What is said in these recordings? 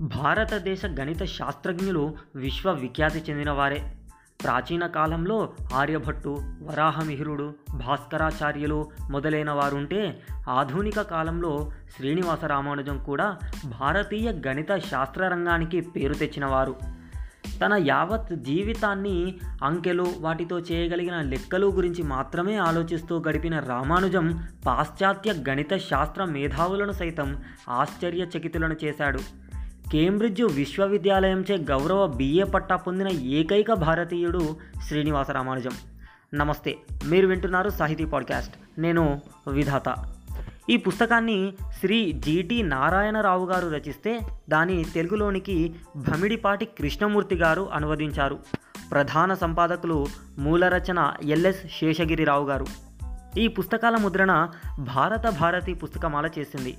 భారతదేశ గణిత శాస్త్రజ్ఞులు విశ్వవిఖ్యాతి చెందినవారే. ప్రాచీన కాలంలో ఆర్యభట్టు వరాహమిహిరుడు భాస్కరాచార్యులు మొదలైన వారుంటే ఆధునిక కాలంలో శ్రీనివాస రామానుజం కూడా భారతీయ గణిత శాస్త్ర రంగానికి పేరు తెచ్చినవారు. తన యావత్ జీవితాన్ని అంకెలు వాటితో చేయగలిగిన లెక్కలు గురించి మాత్రమే ఆలోచిస్తూ గడిపిన రామానుజం పాశ్చాత్య గణిత శాస్త్ర మేధావులను సైతం ఆశ్చర్యచకితులను చేశాడు. కేంబ్రిడ్జ్ విశ్వవిద్యాలయంచే గౌరవ బిఏ పట్టా పొందిన ఏకైక భారతీయుడు శ్రీనివాస రామానుజం నమస్తే మీరు వింటున్నారు సాహితీ పాడ్కాస్ట్. నేను విధాత. ఈ పుస్తకాన్ని శ్రీ జిటి నారాయణరావు గారు రచిస్తే దాని తెలుగులోనికి భమిడిపాటి కృష్ణమూర్తి గారు అనువదించారు. ప్రధాన సంపాదకులు మూల రచన ఎల్ఎస్ శేషగిరిరావు గారు. ఈ పుస్తకాల ముద్రణ భారత భారతి పుస్తకమాల చేసింది.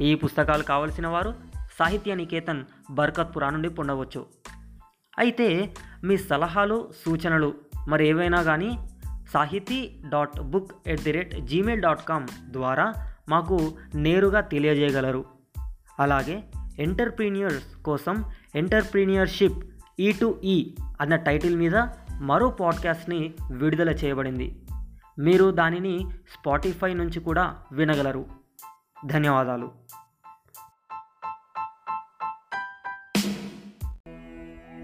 ఈ పుస్తకాలు కావలసిన వారు సాహిత్య నికేతన్ బర్కత్పురా నుండి పొందవచ్చు. అయితే మీ సలహాలు సూచనలు మరి ఏవైనా కానీ Sahithi dot book at the rate Gmail dot com ద్వారా మాకు నేరుగా తెలియజేయగలరు. అలాగే ఎంటర్ప్రీనియర్స్ కోసం ఎంటర్ప్రీనియర్షిప్ ఈ టు ఈ అన్న టైటిల్ మీద మరో పాడ్కాస్ట్ని విడుదల చేయబడింది. మీరు దానిని స్పాటిఫై నుంచి కూడా వినగలరు. ధన్యవాదాలు.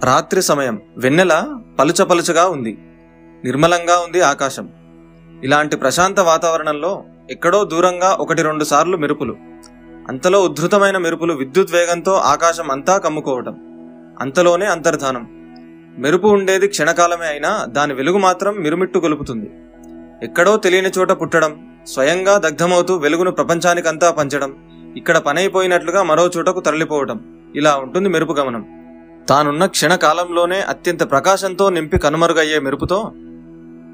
రాత్రి సమయం వెన్నెల పలుచపలుచగా ఉంది. నిర్మలంగా ఉంది ఆకాశం. ఇలాంటి ప్రశాంత వాతావరణంలో ఎక్కడో దూరంగా ఒకటి రెండు సార్లు మెరుపులు. అంతలో ఉద్ధృతమైన మెరుపులు విద్యుత్ వేగంతో ఆకాశం అంతా కమ్ముకోవటం. అంతలోనే అంతర్ధానం. మెరుపు ఉండేది క్షణకాలమే అయినా దాని వెలుగు మాత్రం మిరుమిట్టు గొలుపుతుంది. ఎక్కడో తెలియని చోట పుట్టడం స్వయంగా దగ్ధమవుతూ వెలుగును ప్రపంచానికంతా పంచడం ఇక్కడ పనైపోయినట్లుగా మరో చోటకు తరలిపోవటం ఇలా ఉంటుంది మెరుపు గమనం. తానున్న క్షణకాలంలోనే అత్యంత ప్రకాశంతో నింపి కనుమరుగయ్యే మెరుపుతో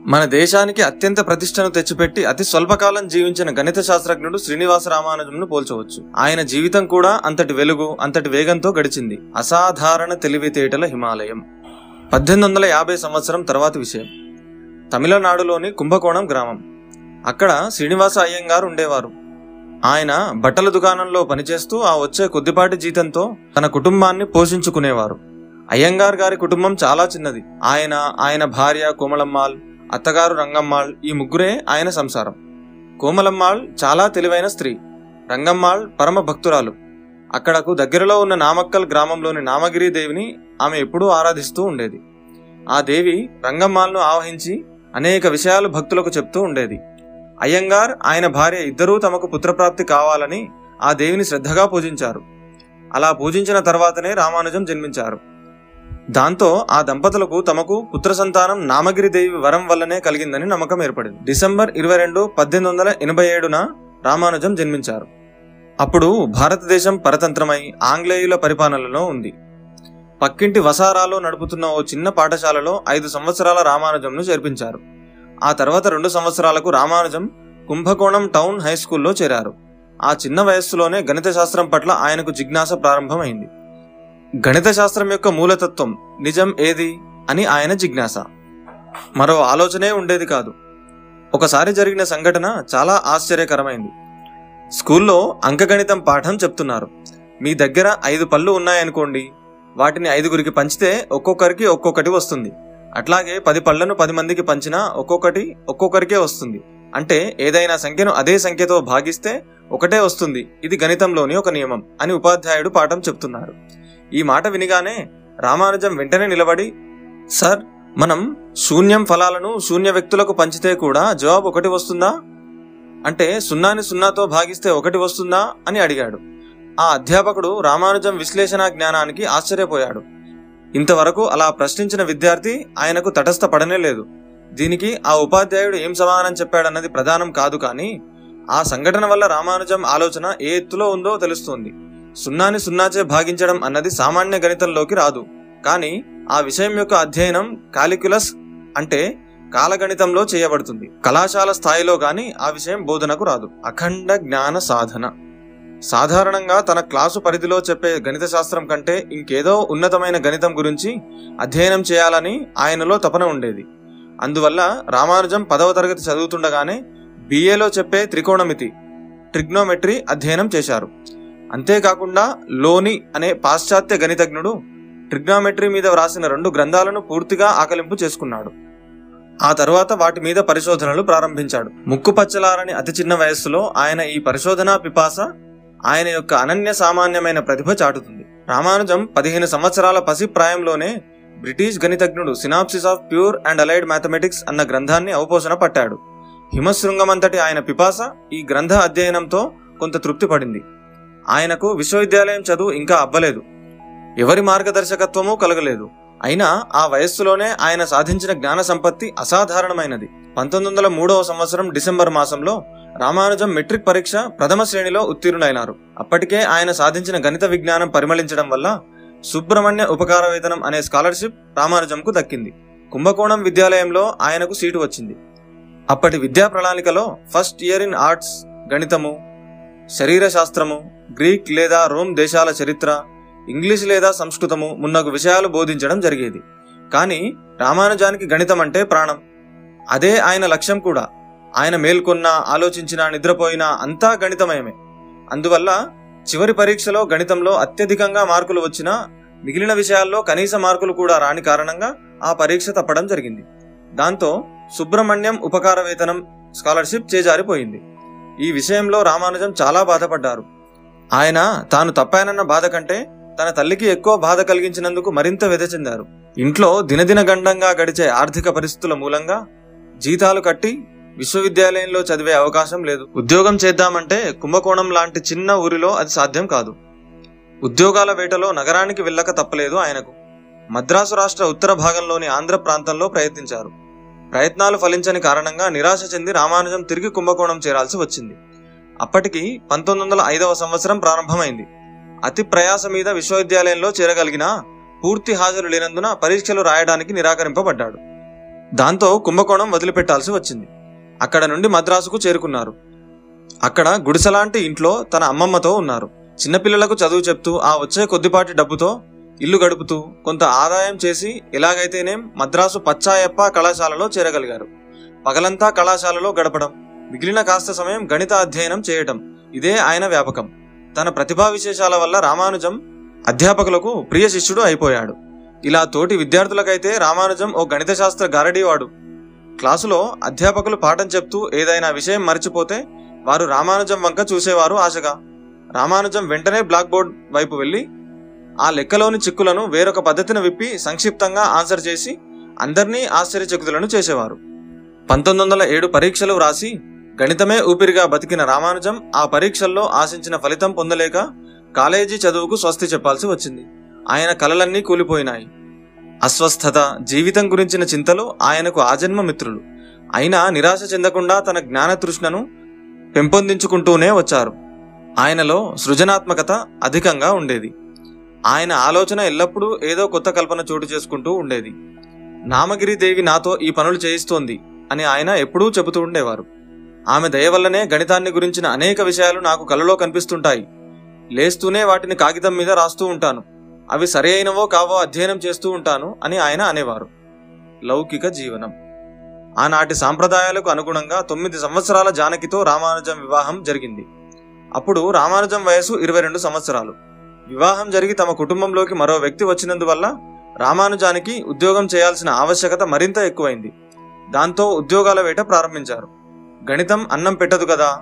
మన దేశానికి అత్యంత ప్రతిష్టను తెచ్చిపెట్టి అతి స్వల్పకాలం జీవించిన గణిత శాస్త్రజ్ఞుడు శ్రీనివాస రామానుజంను పోల్చవచ్చు. ఆయన జీవితం కూడా అంతటి వెలుగు అంతటి వేగంతో గడిచింది. అసాధారణ తెలివితేటల హిమాలయం. పద్దెనిమిది వందల యాభై సంవత్సరం తర్వాత విషయం. తమిళనాడులోని కుంభకోణం గ్రామం. అక్కడ శ్రీనివాస అయ్యంగారు ఉండేవారు. ఆయన బట్టల దుకాణంలో పనిచేస్తూ ఆ వచ్చే కొద్దిపాటి జీతంతో తన కుటుంబాన్ని పోషించుకునేవారు. అయ్యంగార్ గారి కుటుంబం చాలా చిన్నది. ఆయన ఆయన భార్య కోమలమ్మాళ్ అత్తగారు రంగమ్మాళ్ ఈ ముగ్గురే ఆయన సంసారం. కోమలమ్మాళ్ చాలా తెలివైన స్త్రీ. రంగమ్మాళ్ పరమ భక్తురాలు. అక్కడకు దగ్గరలో ఉన్న నామక్కల్ గ్రామంలోని నామగిరి దేవిని ఆమె ఎప్పుడూ ఆరాధిస్తూ ఉండేది. ఆ దేవి రంగమ్మాల్ను ఆవహించి అనేక విషయాలు భక్తులకు చెప్తూ ఉండేది. అయ్యంగార్ ఆయన భార్య ఇద్దరూ తమకు పుత్రప్రాప్తి కావాలని ఆ దేవిని శ్రద్ధగా పూజించారు. అలా పూజించిన తర్వాతనే రామానుజం జన్మించారు. దాంతో ఆ దంపతులకు తమకు పుత్ర సంతానం నామగిరి దేవి వరం వల్లనే కలిగిందని నమ్మకం ఏర్పడింది. డిసెంబర్ ఇరవై రెండు పద్దెనిమిది వందల ఎనభై ఏడున రామానుజం జన్మించారు. అప్పుడు భారతదేశం పరతంత్రమై ఆంగ్లేయుల పరిపాలనలో ఉంది. పక్కింటి వసారాలో నడుపుతున్న ఓ చిన్న పాఠశాలలో ఐదు సంవత్సరాల రామానుజంను చేర్పించారు. ఆ తర్వాత రెండు సంవత్సరాలకు రామానుజం కుంభకోణం టౌన్ హై స్కూల్లో చేరారు. ఆ చిన్న వయస్సులోనే గణిత శాస్త్రం పట్ల ఆయనకు జిజ్ఞాస ప్రారంభమైంది. గణిత శాస్త్రం యొక్క మూలతత్వం నిజం ఏది అని ఆయన జిజ్ఞాస. మరో ఆలోచనే ఉండేది కాదు. ఒకసారి జరిగిన సంఘటన చాలా ఆశ్చర్యకరమైంది. స్కూల్లో అంకగణితం పాఠం చెప్తున్నారు. మీ దగ్గర ఐదు పళ్ళు ఉన్నాయనుకోండి వాటిని ఐదుగురికి పంచితే ఒక్కొక్కరికి ఒక్కొక్కటి వస్తుంది. అట్లాగే పది పళ్ళను పది మందికి పంచినా ఒక్కొక్కటి ఒక్కొక్కరికే వస్తుంది. అంటే ఏదైనా సంఖ్యను అదే సంఖ్యతో భాగిస్తే ఒకటే వస్తుంది. ఇది గణితంలోని ఒక నియమం అని ఉపాధ్యాయుడు పాఠం చెప్తున్నారు. ఈ మాట వినిగానే రామానుజం వెంటనే నిలబడి సార్ మనం శూన్యం ఫలాలను శూన్య వ్యక్తులకు పంచితే కూడా జవాబు ఒకటి వస్తుందా? అంటే సున్నాని సున్నాతో భాగిస్తే ఒకటి వస్తుందా? అని అడిగాడు. ఆ అధ్యాపకుడు రామానుజం విశ్లేషణ జ్ఞానానికి ఆశ్చర్యపోయాడు. ఇంతవరకు అలా ప్రశ్నించిన విద్యార్థి ఆయనకు తటస్థపడనే లేదు. దీనికి ఆ ఉపాధ్యాయుడు ఏం సమాధానం చెప్పాడన్నది ప్రధానం కాదు కానీ ఆ సంఘటన వల్ల రామానుజం ఆలోచన ఏ ఎత్తులో ఉందో తెలుస్తోంది. సున్నాని సున్నాచే భాగించడం అన్నది సామాన్య గణితంలోకి రాదు. కానీ ఆ విషయం యొక్క అధ్యయనం కాలిక్యులస్ అంటే కాలగణితంలో చేయబడుతుంది. కళాశాల స్థాయిలో గాని ఆ విషయం బోధనకు రాదు. అఖండ జ్ఞాన సాధన. సాధారణంగా తన క్లాసు పరిధిలో చెప్పే గణిత శాస్త్రం కంటే ఇంకేదో ఉన్నతమైన గణితం గురించి అధ్యయనం చేయాలని ఆయనలో తపన ఉండేది. అందువల్ల రామానుజం పదవ తరగతి చదువుతుండగానే బిఏలో చెప్పే త్రికోణమితి ట్రిగ్నోమెట్రీ అధ్యయనం చేశారు. అంతేకాకుండా లోని అనే పాశ్చాత్య గణితజ్ఞుడు ట్రిగ్నోమెట్రీ మీద వ్రాసిన రెండు గ్రంథాలను పూర్తిగా ఆకలింపు చేసుకున్నాడు. ఆ తరువాత వాటి మీద పరిశోధనలు ప్రారంభించాడు. ముక్కుపచ్చలారని అతి చిన్న వయస్సులో ఆయన ఈ పరిశోధనా పిపాస ఆయన యొక్క అనన్య సామాన్యమైన ప్రతిభ చాటుతుంది. రామానుజం పదిహేను సంవత్సరాల పసి ప్రాయంలోనే British గణితజ్ఞుడు synopsis of pure and allied mathematics అన్న గ్రంథాన్ని అవపోసన పట్టాడు. హిమశృంగమంతటి ఆయన పిపాస ఈ గ్రంథ అధ్యయనంతో కొంత తృప్తి పడింది. ఆయనకు విశ్వవిద్యాలయం చదువు ఇంకా అవ్వలేదు. ఎవరి మార్గదర్శకత్వమూ కలగలేదు. అయినా ఆ వయస్సులోనే ఆయన సాధించిన జ్ఞాన సంపత్తి అసాధారణమైనది. పంతొమ్మిది వందల మూడవ సంవత్సరం డిసెంబర్ మాసంలో రామానుజం మెట్రిక్ పరీక్ష ప్రథమ శ్రేణిలో ఉత్తీర్ణులైనారు అప్పటికే ఆయన సాధించిన గణిత విజ్ఞానం పరిమళించడం వల్ల సుబ్రహ్మణ్య ఉపకార వేతనం అనే స్కాలర్షిప్ రామానుజంకు దక్కింది. కుంభకోణం విద్యాలయంలో ఆయనకు సీటు వచ్చింది. అప్పటి విద్యా ప్రణాళికలో ఫస్ట్ ఇయర్ ఇన్ ఆర్ట్స్ గణితము శరీర శాస్త్రము గ్రీక్ లేదా రోమ్ దేశాల చరిత్ర ఇంగ్లీష్ లేదా సంస్కృతము మున్నగు విషయాలు బోధించడం జరిగేది. కానీ రామానుజానికి గణితం అంటే ప్రాణం. అదే ఆయన లక్ష్యం కూడా. ఆయన మేల్కొన్నా ఆలోచించినా నిద్రపోయినా అంతా గణితమయమే. అందువల్ల చివరి పరీక్షలో గణితంలో అత్యధికంగా మార్కులు వచ్చినా మిగిలిన విషయాల్లో కనీస మార్కులు కూడా రాని కారణంగా ఆ పరీక్ష తప్పడం జరిగింది. దాంతో సుబ్రహ్మణ్యం ఉపకార వేతనం స్కాలర్షిప్ చేజారిపోయింది. ఈ విషయంలో రామానుజం చాలా బాధపడ్డారు. ఆయన తాను తప్పానన్న బాధ కంటే తన తల్లికి ఎక్కువ బాధ కలిగించినందుకు మరింత చెందారు. ఇంట్లో దినదిన గండంగా గడిచే ఆర్థిక పరిస్థితుల మూలంగా జీతాలు కట్టి విశ్వవిద్యాలయంలో చదివే అవకాశం లేదు. ఉద్యోగం చేద్దామంటే కుంభకోణం లాంటి చిన్న ఊరిలో అది సాధ్యం కాదు. ఉద్యోగాల వేటలో నగరానికి వెళ్ళక తప్పలేదు ఆయనకు. మద్రాసు రాష్ట్ర ఉత్తర భాగంలోని ఆంధ్ర ప్రాంతంలో ప్రయత్నించారు. ప్రయత్నాలు ఫలించని కారణంగా నిరాశ చెంది రామానుజం తిరిగి కుంభకోణం చేరాల్సి వచ్చింది. అప్పటికి పంతొమ్మిది వందల ఐదవ సంవత్సరం ప్రారంభమైంది. అతి ప్రయాస మీద విశ్వవిద్యాలయంలో చేరగలిగిన పూర్తి హాజరు లేనందున పరీక్షలు రాయడానికి నిరాకరింపబడ్డాడు. దాంతో కుంభకోణం వదిలిపెట్టాల్సి వచ్చింది. అక్కడ నుండి మద్రాసుకు చేరుకున్నారు. అక్కడ గుడిసెలాంటి ఇంట్లో తన అమ్మమ్మతో ఉన్నారు. చిన్నపిల్లలకు చదువు చెప్తూ ఆ వచ్చే కొద్దిపాటి డబ్బుతో ఇల్లు గడుపుతూ కొంత ఆదాయం చేసి ఎలాగైతేనేం మద్రాసు పచ్చాయప్ప కళాశాలలో చేరగలిగారు. పగలంతా కళాశాలలో గడపడం మిగిలిన కాస్త సమయం గణిత అధ్యయనం చేయటం ఇదే ఆయన వ్యాపకం. తన ప్రతిభా విశేషాల వల్ల రామానుజం అధ్యాపకులకు ప్రియ శిష్యుడు అయిపోయాడు. ఇలా తోటి విద్యార్థులకైతే రామానుజం ఓ గణిత శాస్త్ర గారడీవాడు. క్లాసులో అధ్యాపకులు పాఠం చెప్తూ ఏదైనా విషయం మర్చిపోతే వారు రామానుజం వంక చూసేవారు ఆశగా. రామానుజం వెంటనే బ్లాక్ బోర్డ్ వైపు వెళ్ళి ఆ లెక్కలోని చిక్కులను వేరొక పద్ధతిని విప్పి సంక్షిప్తంగా ఆన్సర్ చేసి అందరినీ ఆశ్చర్యచకుతులను చేసేవారు. పంతొమ్మిది వందల ఏడు పరీక్షలు వ్రాసి గణితమే ఊపిరిగా బతికిన రామానుజం ఆ పరీక్షల్లో ఆశించిన ఫలితం పొందలేక కాలేజీ చదువుకు స్వస్తి చెప్పాల్సి వచ్చింది. ఆయన కలలన్నీ కూలిపోయినాయి. అస్వస్థత జీవితం గురించిన చింతలు ఆయనకు ఆజన్మ మిత్రులు. అయినా నిరాశ చెందకుండా తన జ్ఞాన తృష్ణను పెంపొందించుకుంటూనే వచ్చారు. ఆయనలో సృజనాత్మకత అధికంగా ఉండేది. ఆయన ఆలోచన ఎల్లప్పుడూ ఏదో కొత్త కల్పన చోటు చేసుకుంటూ ఉండేది. నామగిరి దేవి నాతో ఈ పనులు చేయిస్తోంది అని ఆయన ఎప్పుడూ చెబుతూ ఉండేవారు. ఆమె దయ వల్లనే గణితాన్ని గురించిన అనేక విషయాలు నాకు కలలో కనిపిస్తుంటాయి. లేస్తూనే వాటిని కాగితం మీద రాస్తూ ఉంటాను. అవి సరి అయినవో కావో అధ్యయనం చేస్తూ ఉంటాను అని ఆయన అనేవారు. లౌకిక జీవనం. ఆనాటి సాంప్రదాయాలకు అనుగుణంగా తొమ్మిది సంవత్సరాల జానకితో రామానుజం వివాహం జరిగింది. అప్పుడు రామానుజం వయసు ఇరవై రెండు సంవత్సరాలు. వివాహం జరిగి తమ కుటుంబంలోకి మరో వ్యక్తి వచ్చినందువల్ల రామానుజానికి ఉద్యోగం చేయాల్సిన ఆవశ్యకత మరింత ఎక్కువైంది. దాంతో ఉద్యోగాల వేట ప్రారంభించారు. గణితం అన్నం పెట్టదు కదా?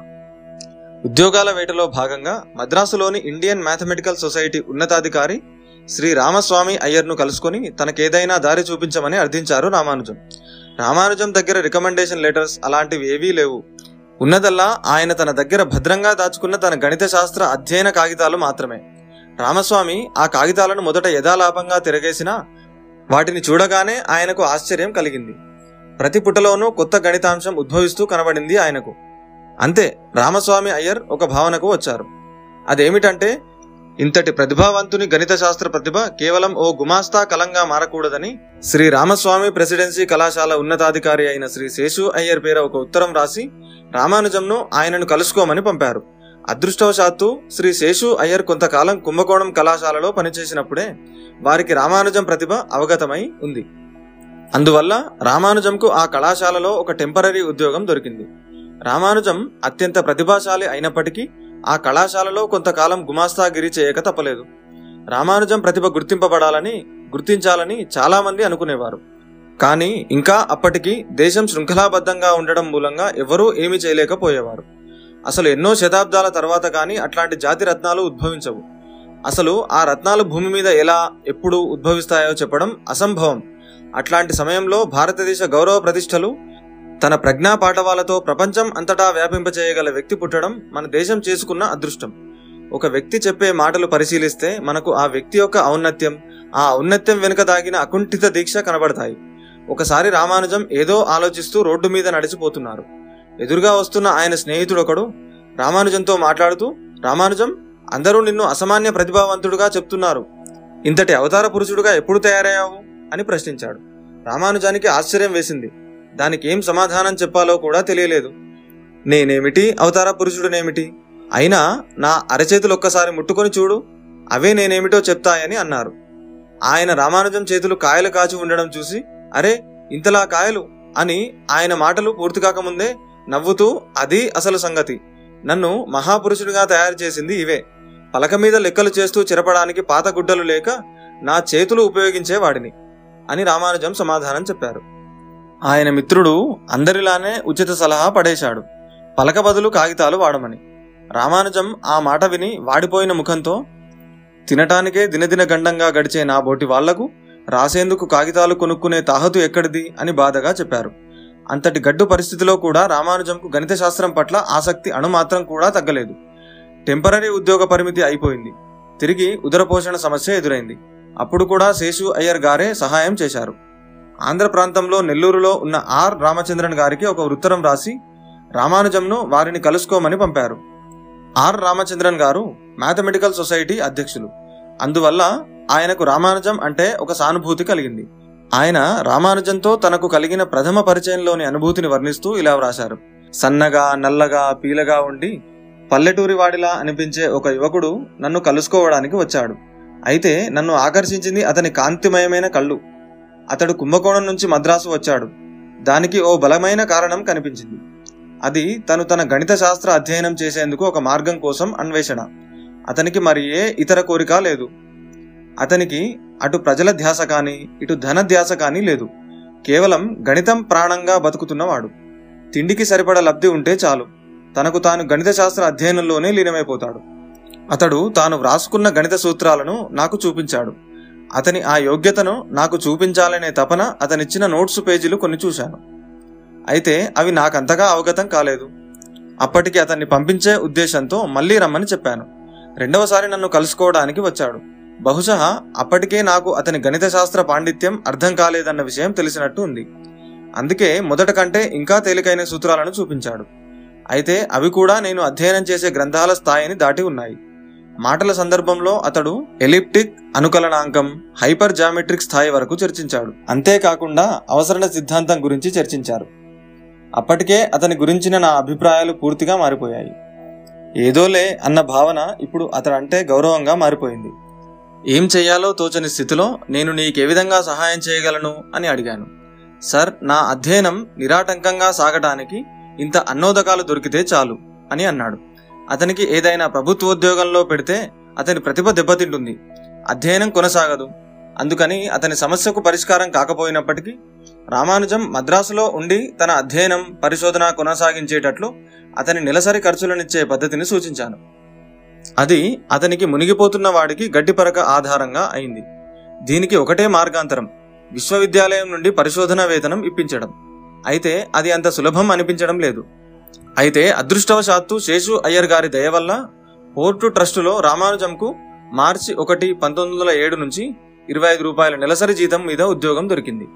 ఉద్యోగాల వేటలో భాగంగా మద్రాసులోని ఇండియన్ మ్యాథమెటికల్ సొసైటీ ఉన్నతాధికారి శ్రీ రామస్వామి అయ్యర్ను కలుసుకొని తనకేదైనా దారి చూపించమని అర్థించారు రామానుజం. రామానుజం దగ్గర రికమెండేషన్ లెటర్స్ అలాంటివి ఏవీ లేవు. ఉన్నదల్లా ఆయన తన దగ్గర భద్రంగా దాచుకున్న తన గణిత శాస్త్ర అధ్యయన కాగితాలు మాత్రమే. రామస్వామి ఆ కాగితాలను మొదట యథాలాపంగా తిరగేసినా వాటిని చూడగానే ఆయనకు ఆశ్చర్యం కలిగింది. ప్రతి పుటలోనూ కొత్త గణితాంశం ఉద్భవిస్తూ కనబడింది ఆయనకు. అంతే రామస్వామి అయ్యర్ ఒక భావనకు వచ్చారు. అదేమిటంటే ఇంతటి ప్రతిభావంతుని గణిత శాస్త్ర ప్రతిభ కేవలం ఓ గుమాస్తా కలంగా మారకూడదని శ్రీ రామస్వామి ప్రెసిడెన్సీ కళాశాల ఉన్నతాధికారి అయిన శ్రీ శేషు అయ్యర్ పేర ఒక ఉత్తరం రాసి రామానుజంను ఆయనను కలుసుకోమని పంపారు. అదృష్టవశాత్తు శ్రీ శేషు అయ్యర్ కొంతకాలం కుంభకోణం కళాశాలలో పనిచేసినప్పుడే వారికి రామానుజం ప్రతిభ అవగతమై ఉంది. అందువల్ల రామానుజంకు ఆ కళాశాలలో ఒక టెంపరీ ఉద్యోగం దొరికింది. రామానుజం అత్యంత ప్రతిభాశాలి అయినప్పటికీ ఆ కళాశాలలో కొంతకాలం గుమాస్తాగిరి చేయక తప్పలేదు. రామానుజం ప్రతిభ గుర్తింపబడాలని గుర్తించాలని చాలామంది అనుకునేవారు. కానీ ఇంకా అప్పటికి దేశం శృంఖలాబద్ధంగా ఉండడం మూలంగా ఎవరూ ఏమీ చేయలేకపోయేవారు. అసలు ఎన్నో శతాబ్దాల తర్వాత కానీ అట్లాంటి జాతి రత్నాలు ఉద్భవించవు. అసలు ఆ రత్నాలు భూమి మీద ఎలా ఎప్పుడు ఉద్భవిస్తాయో చెప్పడం అసంభవం. అట్లాంటి సమయంలో భారతదేశ గౌరవ ప్రతిష్టలు తన ప్రజ్ఞా పాఠవాలతో ప్రపంచం అంతటా వ్యాపింపచేయగల వ్యక్తి పుట్టడం మన దేశం చేసుకున్న అదృష్టం. ఒక వ్యక్తి చెప్పే మాటలు పరిశీలిస్తే మనకు ఆ వ్యక్తి యొక్క ఔన్నత్యం ఆ ఔన్నత్యం వెనుక దాగిన అకుంఠిత దీక్ష కనబడతాయి. ఒకసారి రామానుజం ఏదో ఆలోచిస్తూ రోడ్డు మీద నడిచిపోతున్నారు. ఎదురుగా వస్తున్న ఆయన స్నేహితుడొకడు రామానుజంతో మాట్లాడుతూ రామానుజం అందరూ నిన్ను అసామాన్య ప్రతిభావంతుడుగా చెప్తున్నారు. ఇంతటి అవతార పురుషుడుగా ఎప్పుడు తయారయ్యావు? అని ప్రశ్నించాడు. రామానుజానికి ఆశ్చర్యం వేసింది. దానికి ఏం సమాధానం చెప్పాలో కూడా తెలియలేదు. నేనేమిటి? అవతార పురుషుడునేమిటి? అయినా నా అరచేతులు ఒక్కసారి ముట్టుకొని చూడు అవే నేనేమిటో చెప్తాయని అన్నారు. ఆయన రామానుజం చేతులు కాయలు కాచి ఉండడం చూసి అరే ఇంతలా కాయలు? అని ఆయన మాటలు పూర్తి కాకముందే నవ్వుతూ అది అసలు సంగతి. నన్ను మహాపురుషుడిగా తయారు చేసింది ఇవే. పలక మీద లెక్కలు చేస్తూ చిరపడానికి పాత గుడ్డలు లేక నా చేతులు ఉపయోగించేవాడిని అని రామానుజం సమాధానం చెప్పారు. ఆయన మిత్రుడు అందరిలానే ఉచిత సలహా పడేశాడు. పలక బదులు కాగితాలు వాడమని. రామానుజం ఆ మాట విని వాడిపోయిన ముఖంతో తినటానికే దినదిన గండంగా గడిచే నా బోటి వాళ్ళకు రాసేందుకు కాగితాలు కొనుక్కునే తాహతు ఎక్కడిది అని బాధగా చెప్పారు. అంతటి గడ్డు పరిస్థితిలో కూడా రామానుజంకు గణిత శాస్త్రం పట్ల ఆసక్తి అణుమాత్రం కూడా తగ్గలేదు. టెంపరీ ఉద్యోగ పరిమితి అయిపోయింది. తిరిగి ఉదరపోషణ సమస్య ఎదురైంది. అప్పుడు కూడా శేషు అయ్యర్ గారే సహాయం చేశారు. ఆంధ్ర ప్రాంతంలో నెల్లూరులో ఉన్న ఆర్. రామచంద్రన్ గారికి ఒక ఉత్తరం రాసి రామానుజంను వారిని కలుసుకోమని పంపారు. ఆర్. రామచంద్రన్ గారు మ్యాథమెటికల్ సొసైటీ అధ్యక్షులు. అందువల్ల ఆయనకు రామానుజం అంటే ఒక సానుభూతి కలిగింది. ఆయన రామానుజంతో తనకు కలిగిన ప్రథమ పరిచయంలోని అనుభూతిని వర్ణిస్తూ ఇలా వ్రాశారు. సన్నగా నల్లగా పీలగా ఉండి పల్లెటూరి వాడిలా అనిపించే ఒక యువకుడు నన్ను కలుసుకోవడానికి వచ్చాడు. అయితే నన్ను ఆకర్షించింది అతని కాంతిమయమైన కళ్ళు. అతడు కుంభకోణం నుంచి మద్రాసు వచ్చాడు. దానికి ఓ బలమైన కారణం కనిపించింది. అది తను తన గణిత శాస్త్ర అధ్యయనం చేసేందుకు ఒక మార్గం కోసం అన్వేషణ. అతనికి మరి ఏ ఇతర కోరిక లేదు. అతనికి అటు ప్రజల ధ్యాస కానీ ఇటు ధన ధ్యాస కానీ లేదు. కేవలం గణితం ప్రాణంగా బతుకుతున్నవాడు. తిండికి సరిపడ లబ్ధి ఉంటే చాలు. తనకు తాను గణిత శాస్త్ర అధ్యయనంలోనే లీనమైపోతాడు. అతడు తాను వ్రాసుకున్న గణిత సూత్రాలను నాకు చూపించాడు. అతని ఆ యోగ్యతను నాకు చూపించాలనే తపన అతనిచ్చిన నోట్స్ పేజీలు కొన్ని చూశాను. అయితే అవి నాకంతగా అవగతం కాలేదు. అప్పటికి అతన్ని పంపించే ఉద్దేశంతో మళ్ళీ రమ్మని చెప్పాను. రెండవసారి నన్ను కలుసుకోవడానికి వచ్చాడు. బహుశా అప్పటికే నాకు అతని గణిత శాస్త్ర పాండిత్యం అర్థం కాలేదన్న విషయం తెలిసినట్టు ఉంది. అందుకే మొదట కంటే ఇంకా తేలికైన సూత్రాలను చూపించాడు. అయితే అవి కూడా నేను అధ్యయనం చేసే గ్రంథాల స్థాయిని దాటి ఉన్నాయి. మాటల సందర్భంలో అతడు ఎలిప్టిక్ అనుకలనాంకం హైపర్ జామెట్రిక్ స్థాయి వరకు చర్చించాడు. అంతేకాకుండా అవసరణ సిద్ధాంతం గురించి చర్చించారు. అప్పటికే అతని గురించిన నా అభిప్రాయాలు పూర్తిగా మారిపోయాయి. ఏదోలే అన్న భావన ఇప్పుడు అతడంటే గౌరవంగా మారిపోయింది. ఏం చెయ్యాలో తోచని స్థితిలో నేను నీకే విధంగా సహాయం చేయగలను అని అడిగాను. సార్ నా అధ్యయనం నిరాటంకంగా సాగటానికి ఇంత అన్నోదకాలు దొరికితే చాలు అని అన్నాడు. అతనికి ఏదైనా ప్రభుత్వోద్యోగంలో పెడితే అతని ప్రతిభ దెబ్బతింటుంది. అధ్యయనం కొనసాగదు. అందుకని అతని సమస్యకు పరిష్కారం కాకపోయినప్పటికీ రామానుజం మద్రాసులో ఉండి తన అధ్యయనం పరిశోధన కొనసాగించేటట్లు అతని నెలసరి ఖర్చులనిచ్చే పద్ధతిని సూచించాను. అది అతనికి మునిగిపోతున్న వాడికి గడ్డిపరక ఆధారంగా అయింది. దీనికి ఒకటే మార్గాంతరం విశ్వవిద్యాలయం నుండి పరిశోధన వేతనం ఇప్పించడం. అయితే అది అంత సులభం అనిపించడం లేదు. అయితే అదృష్టవశాత్తు శేషు అయ్యర్ గారి దయ వల్ల పోర్టు ట్రస్టులో రామానుజంకు మార్చి ఒకటి పంతొమ్మిది వందల ఏడు నుంచి ఇరవై ఐదు రూపాయల నెలసరి జీతం మీద ఉద్యోగం దొరికింది.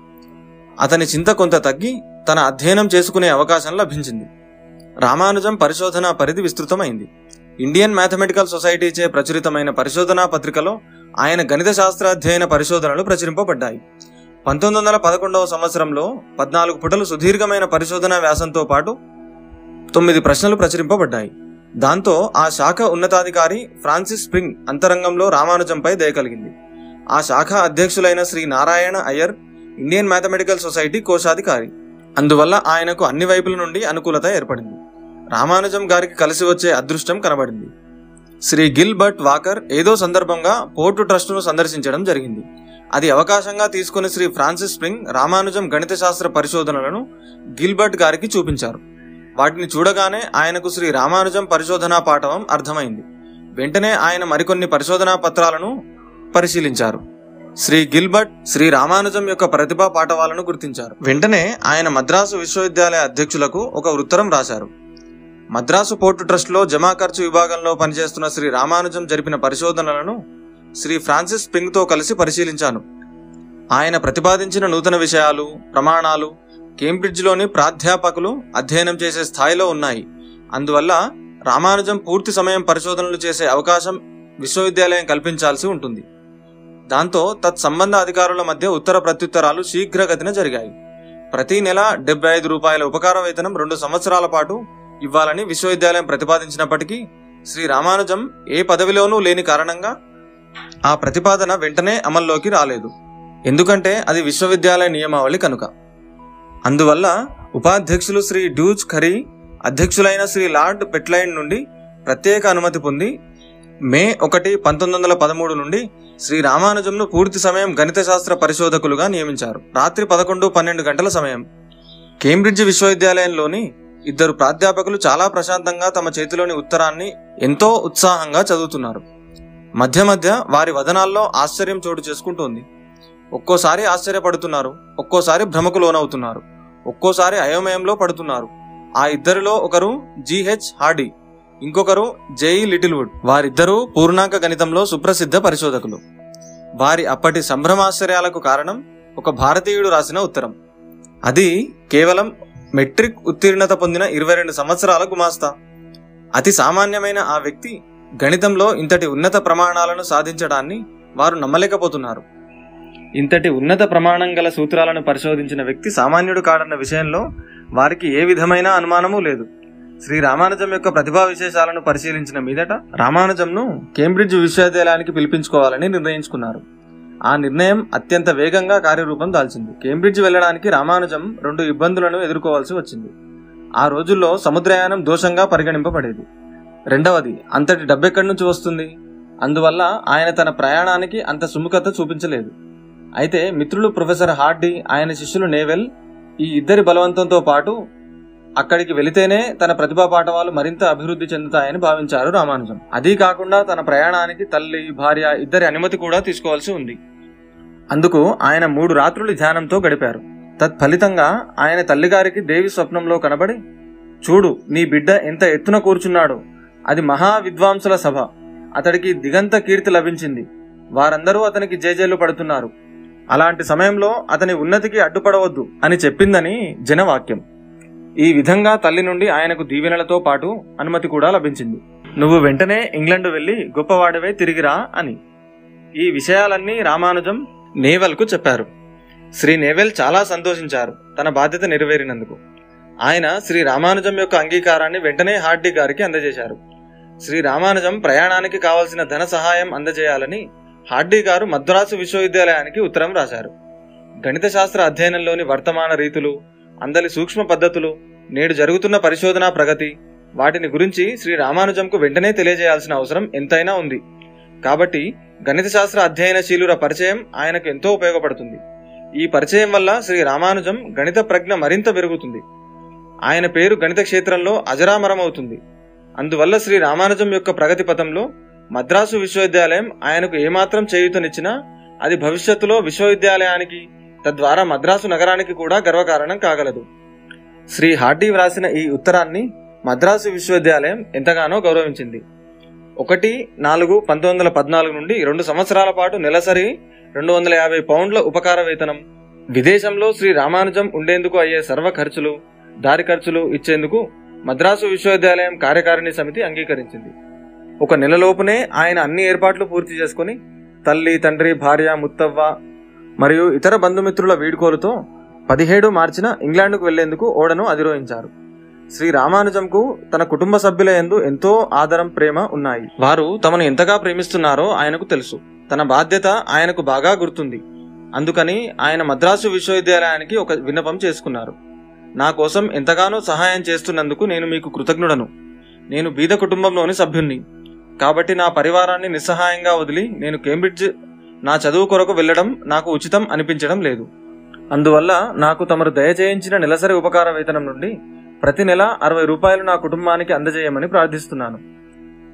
అతని చింత కొంత తగ్గి తన అధ్యయనం చేసుకునే అవకాశం లభించింది. రామానుజం పరిశోధన పరిధి విస్తృతమైంది. ఇండియన్ మ్యాథమెటికల్ సొసైటీచే ప్రచురితమైన పరిశోధనా పత్రికలో ఆయన గణిత శాస్త్రాధ్యయన పరిశోధనలు ప్రచురింపబడ్డాయి. పంతొమ్మిది వందల పదకొండవ సంవత్సరంలో పద్నాలుగు పుటలు సుదీర్ఘమైన పరిశోధనా వ్యాసంతో పాటు తొమ్మిది ప్రశ్నలు ప్రచురింపబడ్డాయి. దాంతో ఆ శాఖ ఉన్నతాధికారి ఫ్రాన్సిస్ స్ప్రింగ్ అంతరంగంలో రామానుజంపై దయ కలిగింది. ఆ శాఖ అధ్యక్షులైన Shri Narayana Iyer Indian mathematical society కోశాధికారి. అందువల్ల ఆయనకు అన్ని వైపుల నుండి అనుకూలత ఏర్పడింది. రామానుజం గారికి కలిసి వచ్చే అదృష్టం కనబడింది. శ్రీ గిల్బర్ట్ వాకర్ ఏదో సందర్భంగా పోర్టు ట్రస్టును సందర్శించడం జరిగింది. అది అవకాశంగా తీసుకుని శ్రీ ఫ్రాన్సిస్ స్ప్రింగ్ రామానుజం గణిత శాస్త్ర పరిశోధనలను గిల్బర్ట్ గారికి చూపించారు. వాటిని చూడగానే ఆయనకు శ్రీ రామానుజం పరిశోధనా పాఠవం అర్థమైంది. వెంటనే ఆయన మరికొన్ని పరిశోధనా పత్రాలను పరిశీలించారు. శ్రీ గిల్బర్ట్ శ్రీ రామానుజం యొక్క ప్రతిభా పాఠవాలను గుర్తించారు. వెంటనే ఆయన మద్రాసు విశ్వవిద్యాలయ అధ్యక్షులకు ఒక ఉత్తరం రాశారు. మద్రాసు పోర్టు ట్రస్ట్లో జమా ఖర్చు విభాగంలో పనిచేస్తున్న శ్రీ రామానుజం జరిపిన పరిశోధనలను శ్రీ ఫ్రాన్సిస్ పింగ్తో కలిసి పరిశీలించాను. ఆయన ప్రతిపాదించిన నూతన విషయాలు ప్రమాణాలు కేంబ్రిడ్జ్లోని ప్రాధ్యాపకులు అధ్యయనం చేసే స్థాయిలో ఉన్నాయి. అందువల్ల రామానుజం పూర్తి సమయం పరిశోధనలు చేసే అవకాశం విశ్వవిద్యాలయం కల్పించాల్సి ఉంటుంది. దాంతో తత్సంబంధ అధికారుల మధ్య ఉత్తర ప్రత్యుత్తరాలు శీఘ్రగతిన జరిగాయి. ప్రతి నెల డెబ్బై ఐదు రూపాయల ఉపకార వేతనం రెండు సంవత్సరాల పాటు ఇవ్వాలని విశ్వవిద్యాలయం ప్రతిపాదించినప్పటికీ శ్రీ రామానుజం ఏ పదవిలోనూ లేని కారణంగా ఆ ప్రతిపాదన వెంటనే అమల్లోకి రాలేదు. ఎందుకంటే అది విశ్వవిద్యాలయ నియమావళి కనుక. అందువల్ల ఉపాధ్యక్షులు శ్రీ డ్యూజ్ ఖరీ అధ్యక్షులైన శ్రీ లార్డ్ పెట్లైన్ నుండి ప్రత్యేక అనుమతి పొంది మే ఒకటి పంతొమ్మిది వందల పదమూడు నుండి శ్రీ రామానుజంను పూర్తి సమయం గణిత శాస్త్ర పరిశోధకులుగా నియమించారు. రాత్రి పదకొండు పన్నెండు గంటల సమయం. కేంబ్రిడ్జ్ విశ్వవిద్యాలయంలోని ఇద్దరు ప్రాధ్యాపకులు చాలా ప్రశాంతంగా తమ చేతిలోని ఉత్తరాన్ని ఎంతో ఉత్సాహంగా చదువుతున్నారు. మధ్య మధ్య వారి వదనాల్లో ఆశ్చర్యం చోటు చేసుకుంటోంది. ఒక్కోసారి ఆశ్చర్యపడుతున్నారు ఒక్కోసారి భ్రమకు లోనవుతున్నారు ఒక్కోసారి అయోమయంలో పడుతున్నారు. ఆ ఇద్దరిలో ఒకరు జిహెచ్ హార్డీ ఇంకొకరు జేఈ లిటిల్వుడ్. వారిద్దరూ పూర్ణాంక గణితంలో సుప్రసిద్ధ పరిశోధకులు. వారి అప్పటి సంభ్రమాశ్చర్యాలకు కారణం ఒక భారతీయుడు రాసిన ఉత్తరం. అది కేవలం మెట్రిక్ ఉత్తీర్ణత పొందిన ఇరవై రెండు సంవత్సరాల గుమాస్తా. అతి సామాన్యమైన ఆ వ్యక్తి గణితంలో ఇంతటి ఉన్నత ప్రమాణాలను సాధించడాన్ని వారు నమ్మలేకపోతున్నారు. ఇంతటి ఉన్నత ప్రమాణం గల సూత్రాలను పరిశోధించిన వ్యక్తి సామాన్యుడు కాడన్న విషయంలో వారికి ఏ విధమైన అనుమానమూ లేదు. శ్రీ రామానుజం యొక్క ప్రతిభా విశేషాలను పరిశీలించిన మీదట రామానుజంను కేంబ్రిడ్జ్ విశ్వవిద్యాలయానికి పిలిపించుకోవాలని నిర్ణయించుకున్నారు. ఆ నిర్ణయం అత్యంత వేగంగా కార్యరూపం దాల్చింది. కేంబ్రిడ్జ్ వెళ్ళడానికి రామానుజం రెండు ఇబ్బందులను ఎదుర్కోవాల్సి వచ్చింది. ఆ రోజుల్లో సముద్రయానం దోషంగా పరిగణింపబడేది. రెండవది అంతటి డబ్బెక్కడి నుంచి వస్తుంది? అందువల్ల ఆయన తన ప్రయాణానికి అంత సుముఖత చూపించలేదు. అయితే మిత్రులు ప్రొఫెసర్ హార్డీ ఆయన శిష్యులు నేవెల్ ఈ ఇద్దరి బలవంతంతో పాటు అక్కడికి వెళితేనే తన ప్రతిభా పాఠవాలు మరింత అభివృద్ధి చెందుతాయని భావించారు రామానుజం. అదీ కాకుండా తన ప్రయాణానికి తల్లి భార్య ఇద్దరి అనుమతి కూడా తీసుకోవాల్సి ఉంది. అందుకు ఆయన మూడు రాత్రులు ధ్యానంతో గడిపారు. తత్ఫలితంగా ఆయన తల్లిగారికి దేవి స్వప్నంలో కనబడి చూడు నీ బిడ్డ ఎంత ఎత్తున కూర్చున్నాడో. అది మహా విద్వాంసుల సభ. అతడికి దిగంత కీర్తి లభించింది. వారందరూ అతనికి జేజేలు పడుతున్నారు. అలాంటి సమయంలో అతని ఉన్నతికి అడ్డుపడవద్దు అని చెప్పిందని జనవాక్యం. ఈ విధంగా తల్లి నుండి ఆయనకు దీవెనలతో పాటు అనుమతి కూడా లభించింది. నువ్వు వెంటనే ఇంగ్లండ్ వెళ్ళి గొప్పవాడివే తిరిగిరా అని. ఈ విషయాలన్నీ రామానుజం నేవల్కు చెప్పారు. శ్రీ నేవెల్ చాలా సంతోషించారు తన బాధ్యత నెరవేరినందుకు. ఆయన శ్రీ రామానుజం యొక్క అంగీకారాన్ని వెంటనే హార్డీ గారికి అందజేశారు. శ్రీ రామానుజం ప్రయాణానికి కావలసిన ధన సహాయం అందజేయాలని హార్డీ గారు మద్రాసు విశ్వవిద్యాలయానికి ఉత్తరం రాశారు. గణిత శాస్త్ర అధ్యయనంలోని వర్తమాన రీతులు అందలి సూక్ష్మ పద్ధతులు నేడు జరుగుతున్న పరిశోధనా ప్రగతి వాటిని గురించి శ్రీ రామానుజంకు వెంటనే తెలియజేయాల్సిన అవసరం ఎంతైనా ఉంది. కాబట్టి గణిత శాస్త్ర అధ్యయనశీలుర పరిచయం ఆయనకు ఎంతో ఉపయోగపడుతుంది. ఈ పరిచయం వల్ల శ్రీ రామానుజం గణిత ప్రజ్ఞ మరింత పెరుగుతుంది. ఆయన పేరు గణిత క్షేత్రంలో అజరామరమవుతుంది. అందువల్ల శ్రీ రామానుజం యొక్క ప్రగతి పథంలో మద్రాసు విశ్వవిద్యాలయం ఆయనకు ఏమాత్రం చేయూతనిచ్చినా అది భవిష్యత్తులో విశ్వవిద్యాలయానికి తద్వారా మద్రాసు నగరానికి కూడా గర్వకారణం కాగలదు. శ్రీ హార్డీ వ్రాసిన ఈ ఉత్తరాన్ని మద్రాసు విశ్వవిద్యాలయం ఎంతగానో గౌరవించింది. ఒకటి నాలుగు పంతొమ్మిది వందల పద్నాలుగు నుండి రెండు సంవత్సరాల పాటు నెలసరి రెండు వందల యాభై పౌండ్ల ఉపకార వేతనం. విదేశంలో శ్రీ రామానుజం ఉండేందుకు అయ్యే సర్వ ఖర్చులు దారి ఖర్చులు ఇచ్చేందుకు మద్రాసు విశ్వవిద్యాలయం కార్యకారిణి సమితి అంగీకరించింది. ఒక నెలలోపునే ఆయన అన్ని ఏర్పాట్లు పూర్తి చేసుకుని తల్లి తండ్రి భార్య ముత్తవ్వ మరియు ఇతర బంధుమిత్రుల వీడ్కోలుతో పదిహేడు మార్చిన ఇంగ్లాండ్కు వెళ్ళేందుకు ఓడను అధిరోహించారు. శ్రీ రామానుజంకు తన కుటుంబ సభ్యుల యందు ఎంతో ఆదరం ప్రేమ ఉన్నాయి. వారు తమను ఎంతగా ప్రేమిస్తున్నారో ఆయనకు తెలుసు. తన బాధ్యత ఆయనకు బాగా గుర్తుంది. అందుకని ఆయన మద్రాసు విశ్వవిద్యాలయానికి ఒక విన్నపం చేసుకున్నారు. నా కోసం ఎంతగానో సహాయం చేస్తున్నందుకు నేను మీకు కృతజ్ఞుడను. నేను బీద కుటుంబంలోని సభ్యుణ్ణి. కాబట్టి నా పరివారాన్ని నిస్సహాయంగా వదిలి నేను కేంబ్రిడ్జ్ నా చదువు కొరకు వెళ్ళడం నాకు ఉచితం అనిపించడం లేదు. అందువల్ల నాకు తమరు దయచేయించిన నెలసరి ఉపకార వేతనం నుండి ప్రతి నెల అరవై రూపాయలు నా కుటుంబానికి అందజేయమని ప్రార్థిస్తున్నాను.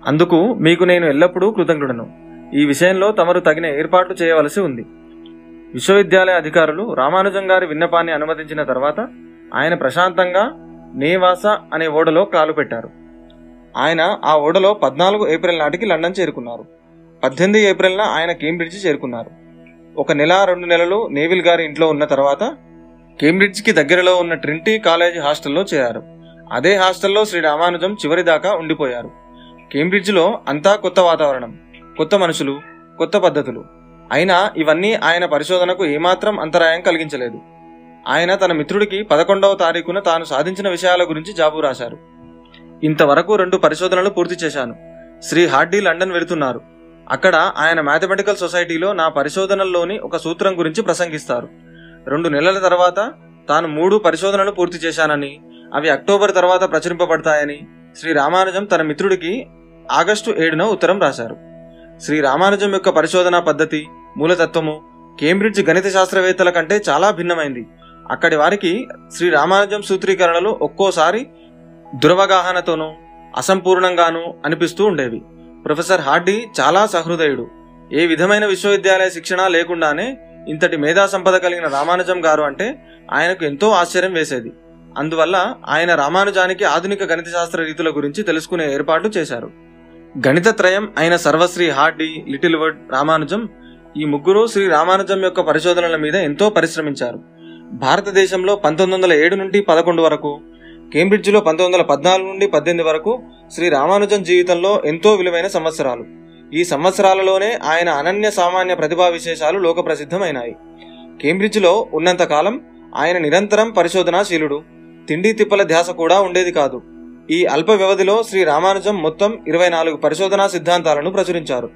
అందుకు మీకు నేను ఎల్లప్పుడూ కృతజ్ఞుడను. ఈ విషయంలో తమరు తగిన ఏర్పాట్లు చేయవలసి ఉంది. విశ్వవిద్యాలయ అధికారులు రామానుజం గారి విన్నపాన్ని అనుమతించిన తర్వాత ఆయన ప్రశాంతంగా నేవాస అనే ఓడలో కాలు పెట్టారు. ఆయన ఆ ఓడలో పద్నాలుగు ఏప్రిల్ నాటికి లండన్ చేరుకున్నారు. పద్దెనిమిది ఏప్రిల్న ఆయన కేంబ్రిడ్జ్ చేరుకున్నారు. ఒక నెల రెండు నెలలు నేవిల్ గారి ఇంట్లో ఉన్న తర్వాత కేంబ్రిడ్జ్కి దగ్గరలో ఉన్న ట్రింటీ కాలేజ్ హాస్టల్లో చేరారు. అదే హాస్టల్లో శ్రీ రామానుజం చివరి దాకా ఉండిపోయారు. కేంబ్రిడ్జ్లో అంతా కొత్త వాతావరణం కొత్త మనుషులు కొత్త పద్ధతులు. అయినా ఇవన్నీ ఆయన పరిశోధనకు ఏమాత్రం అంతరాయం కలిగించలేదు. ఆయన తన మిత్రుడికి పదకొండవ తారీఖున తాను సాధించిన విషయాల గురించి జాబు రాశారు. ఇంతవరకు రెండు పరిశోధనలు పూర్తి చేశాను. శ్రీ హార్డీ లండన్ వెళుతున్నారు. అక్కడ ఆయన మ్యాథమెటికల్ సొసైటీలో నా పరిశోధనల్లోని ఒక సూత్రం గురించి ప్రసంగిస్తారు. రెండు నెలల తర్వాత తాను మూడు పరిశోధనలు పూర్తి చేశానని అవి అక్టోబర్ తర్వాత ప్రచురింపబడతాయని శ్రీ రామానుజం తన మిత్రుడికి ఆగస్టు ఏడున ఉత్తరం రాశారు. శ్రీ రామానుజం యొక్క పరిశోధనా పద్ధతి మూలతత్వము కేంబ్రిడ్జ్ గణిత శాస్త్రవేత్తల కంటే చాలా భిన్నమైంది. అక్కడి వారికి శ్రీ రామానుజం సూత్రీకరణలు ఒక్కోసారి దురవగాహనతోనూ అసంపూర్ణంగానూ అనిపిస్తూ ఉండేవి. ప్రొఫెసర్ హార్డీ చాలా సహృదయుడు. ఏ విధమైన విశ్వవిద్యాలయ శిక్షణ లేకుండానే ఇంతటి మేధా సంపద కలిగిన రామానుజం గారు అంటే ఆయనకు ఎంతో ఆశ్చర్యం వేసేది. అందువల్ల ఆయన రామానుజానికి ఆధునిక గణిత శాస్త్ర రీతుల గురించి తెలుసుకునే ఏర్పాటు చేశారు. గణిత త్రయం అయిన సర్వశ్రీ హార్డీ లిటిల్ వర్డ్ రామానుజం ఈ ముగ్గురు శ్రీ రామానుజం యొక్క పరిశోధనల మీద ఎంతో పరిశ్రమించారు. భారతదేశంలో పంతొమ్మిది వందల ఏడు నుండి పదకొండు వరకు కేంబ్రిడ్జ్లో పంతొమ్మిది వందల పద్నాలుగు నుండి పద్దెనిమిది వరకు శ్రీ రామానుజం జీవితంలో ఎంతో విలువైన సంవత్సరాలు. ఈ సంవత్సరాలలోనే ఆయన అనన్య సామాన్య ప్రతిభా విశేషాలు లోకప్రసిద్ధమైనాయి. కేంబ్రిడ్జ్లో ఉన్నంతకాలం ఆయన నిరంతరం పరిశోధనాశీలుడు. తిండి తిప్పల ధ్యాస కూడా ఉండేది కాదు. ఈ అల్ప వ్యవధిలో శ్రీ రామానుజం మొత్తం ఇరవై నాలుగు పరిశోధనా సిద్ధాంతాలను ప్రచురించారు.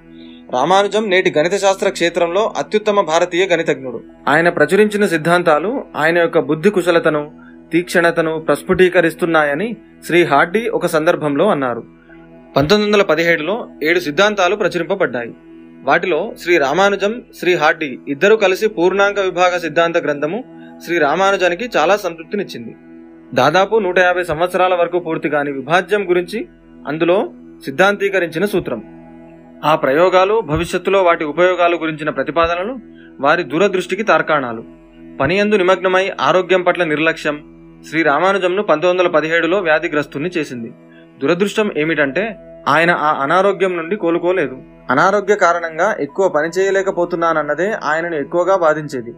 రామానుజం నేటి గణిత శాస్త్ర క్షేత్రంలో అత్యుత్తమ భారతీయ గణితజ్ఞుడు. ఆయన ప్రచురించిన సిద్ధాంతాలు ఆయన యొక్క బుద్ధి కుశలతను తీక్షణతను ప్రస్ఫుటీకరిస్తున్నాయని శ్రీ హార్డీ ఒక సందర్భంలో అన్నారు. పంతొమ్మిది వందల పదిహేడులో ఏడు సిద్ధాంతాలు ప్రచురింపబడ్డాయి. వాటిలో శ్రీ రామానుజం శ్రీ హార్డీ ఇద్దరు కలిసి పూర్ణాంక విభాగ సిద్ధాంత గ్రంథము శ్రీ రామానుజానికి చాలా సంతృప్తినిచ్చింది. దాదాపు నూట యాభై సంవత్సరాల వరకు పూర్తి కాని విభాజ్యం గురించి అందులో సిద్ధాంతీకరించిన సూత్రం. ఆ ప్రయోగాలు భవిష్యత్తులో వాటి ఉపయోగాలు గురించిన ప్రతిపాదనలు వారి దూరదృష్టికి తార్కాణాలు. పనియందు నిమగ్నమై ఆరోగ్యం పట్ల నిర్లక్ష్యం శ్రీ రామానుజంను పంతొమ్మిది వందల పదిహేడులో వ్యాధిగ్రస్తుని చేసింది. దురదృష్టం ఏమిటంటే ఆయన ఆ అనారోగ్యం నుండి కోలుకోలేదు. అనారోగ్య కారణంగా ఎక్కువ పని చేయలేకపోతున్నానన్నదే ఆయనను ఎక్కువగా బాధించేది.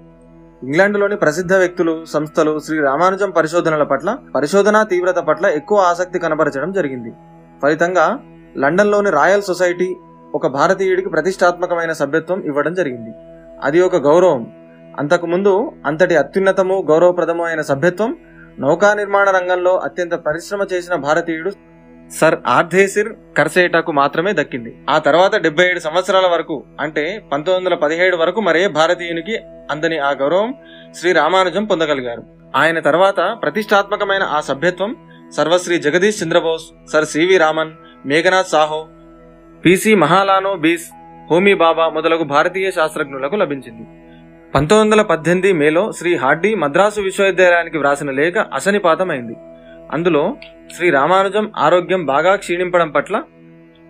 ఇంగ్లాండ్లోని ప్రసిద్ధ వ్యక్తులు సంస్థలు శ్రీ రామానుజం పరిశోధనల పట్ల పరిశోధనా తీవ్రత పట్ల ఎక్కువ ఆసక్తి కనబరచడం జరిగింది. ఫలితంగా లండన్లోని రాయల్ సొసైటీ ఒక భారతీయుడికి ప్రతిష్టాత్మకమైన సభ్యత్వం ఇవ్వడం జరిగింది. అది ఒక గౌరవం. అంతకుముందు అంతటి అత్యున్నతము గౌరవప్రదము అయిన సభ్యత్వం నౌకా నిర్మాణ రంగంలో అత్యంత పరిశ్రమ చేసిన భారతీయుడు సర్ ఆర్థేసిర్ కర్సేటాకు మాత్రమే దక్కింది. ఆ తర్వాత డెబ్బై ఏడు సంవత్సరాల వరకు అంటే పంతొమ్మిది వందల పదిహేడు వరకు మరే భారతీయునికి అందని ఆ గౌరవం శ్రీ రామానుజం పొందగలిగారు. ఆయన తర్వాత ప్రతిష్టాత్మకమైన ఆ సభ్యత్వం Sarvashri Jagadish Chandrabose sir CV Raman Meghnad Saha PC Mahalanobis Homi Bhabha మొదలగు భారతీయ శాస్త్రజ్ఞులకు లభించింది. పంతొమ్మిది వందల పద్దెనిమిది మేలో శ్రీ హార్డీ మద్రాసు విశ్వవిద్యాలయానికి వ్రాసిన లేఖ అసనిపాతమైంది అందులో శ్రీ రామానుజం ఆరోగ్యం బాగా క్షీణింపడం పట్ల